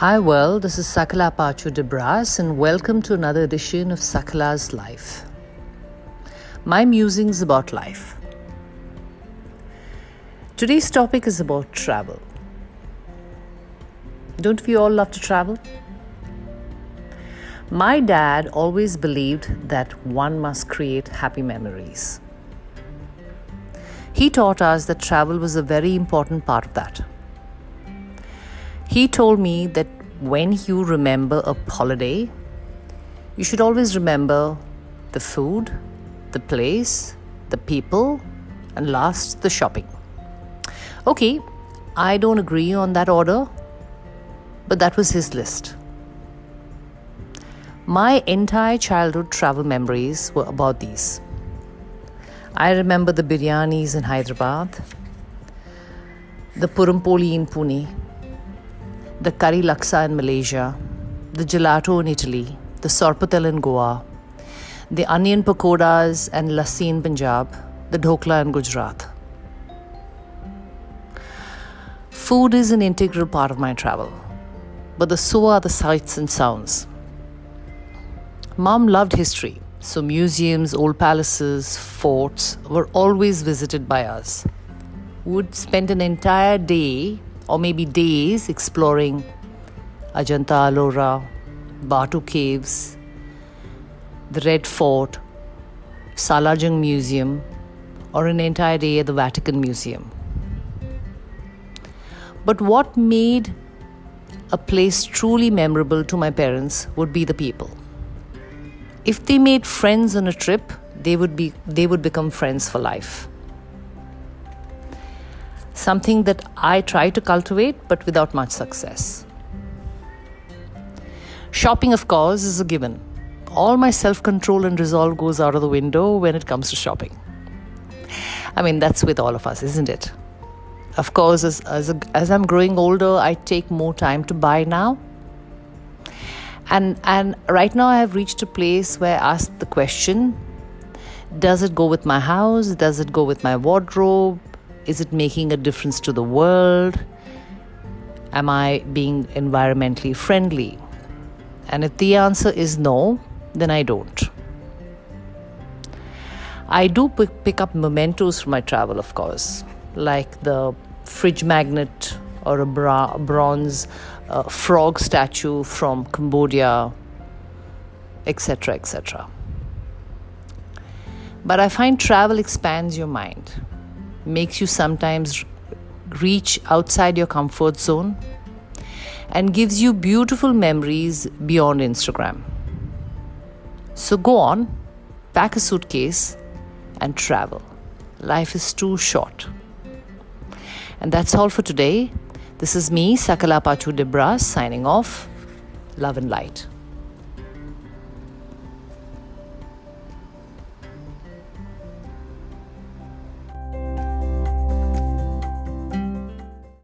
Hi, world. This is Sakala Pachu Debras, and welcome to another edition of Sakala's Life. My musings about life. Today's topic is about travel. Don't we all love to travel? My dad always believed that one must create happy memories. He taught us that travel was a very important part of that. He told me that when you remember a holiday, you should always remember the food, the place, the people, and last, the shopping. Okay, I don't agree on that order, but that was his list. My entire childhood travel memories were about these. I remember the biryanis in Hyderabad, the puranpoli in Pune, the curry laksa in Malaysia, the gelato in Italy, the sorpatel in Goa, the onion pakoras and lassi in Punjab, the dhokla in Gujarat. Food is an integral part of my travel, but the so are the sights and sounds. Mom loved history, so museums, old palaces, forts were always visited by us. Would spend an entire day or maybe days exploring Ajanta Ellora, Batu Caves, the Red Fort, Salar Jung Museum, or an entire day at the Vatican Museum. But what made a place truly memorable to my parents would be the people. If they made friends on a trip, they would be they would become friends for life something that I try to cultivate but without much success. Shopping, of course, is a given. All my self control and resolve goes out of the window when it comes to shopping. I mean, that's with all of us, isn't it? Of course, as, as, a, as I'm growing older, I take more time to buy now. And, and right now, I have reached a place where I ask the question Does it go with my house? Does it go with my wardrobe? Is it making a difference to the world? Am I being environmentally friendly? And if the answer is no, then I don't. I do pick up mementos from my travel, of course, like the fridge magnet or a bra- bronze uh, frog statue from Cambodia, etc., etc. But I find travel expands your mind makes you sometimes reach outside your comfort zone and gives you beautiful memories beyond Instagram. So go on, pack a suitcase, and travel. Life is too short. And that's all for today. This is me, Sakala Pachu Debras, signing off. Love and light.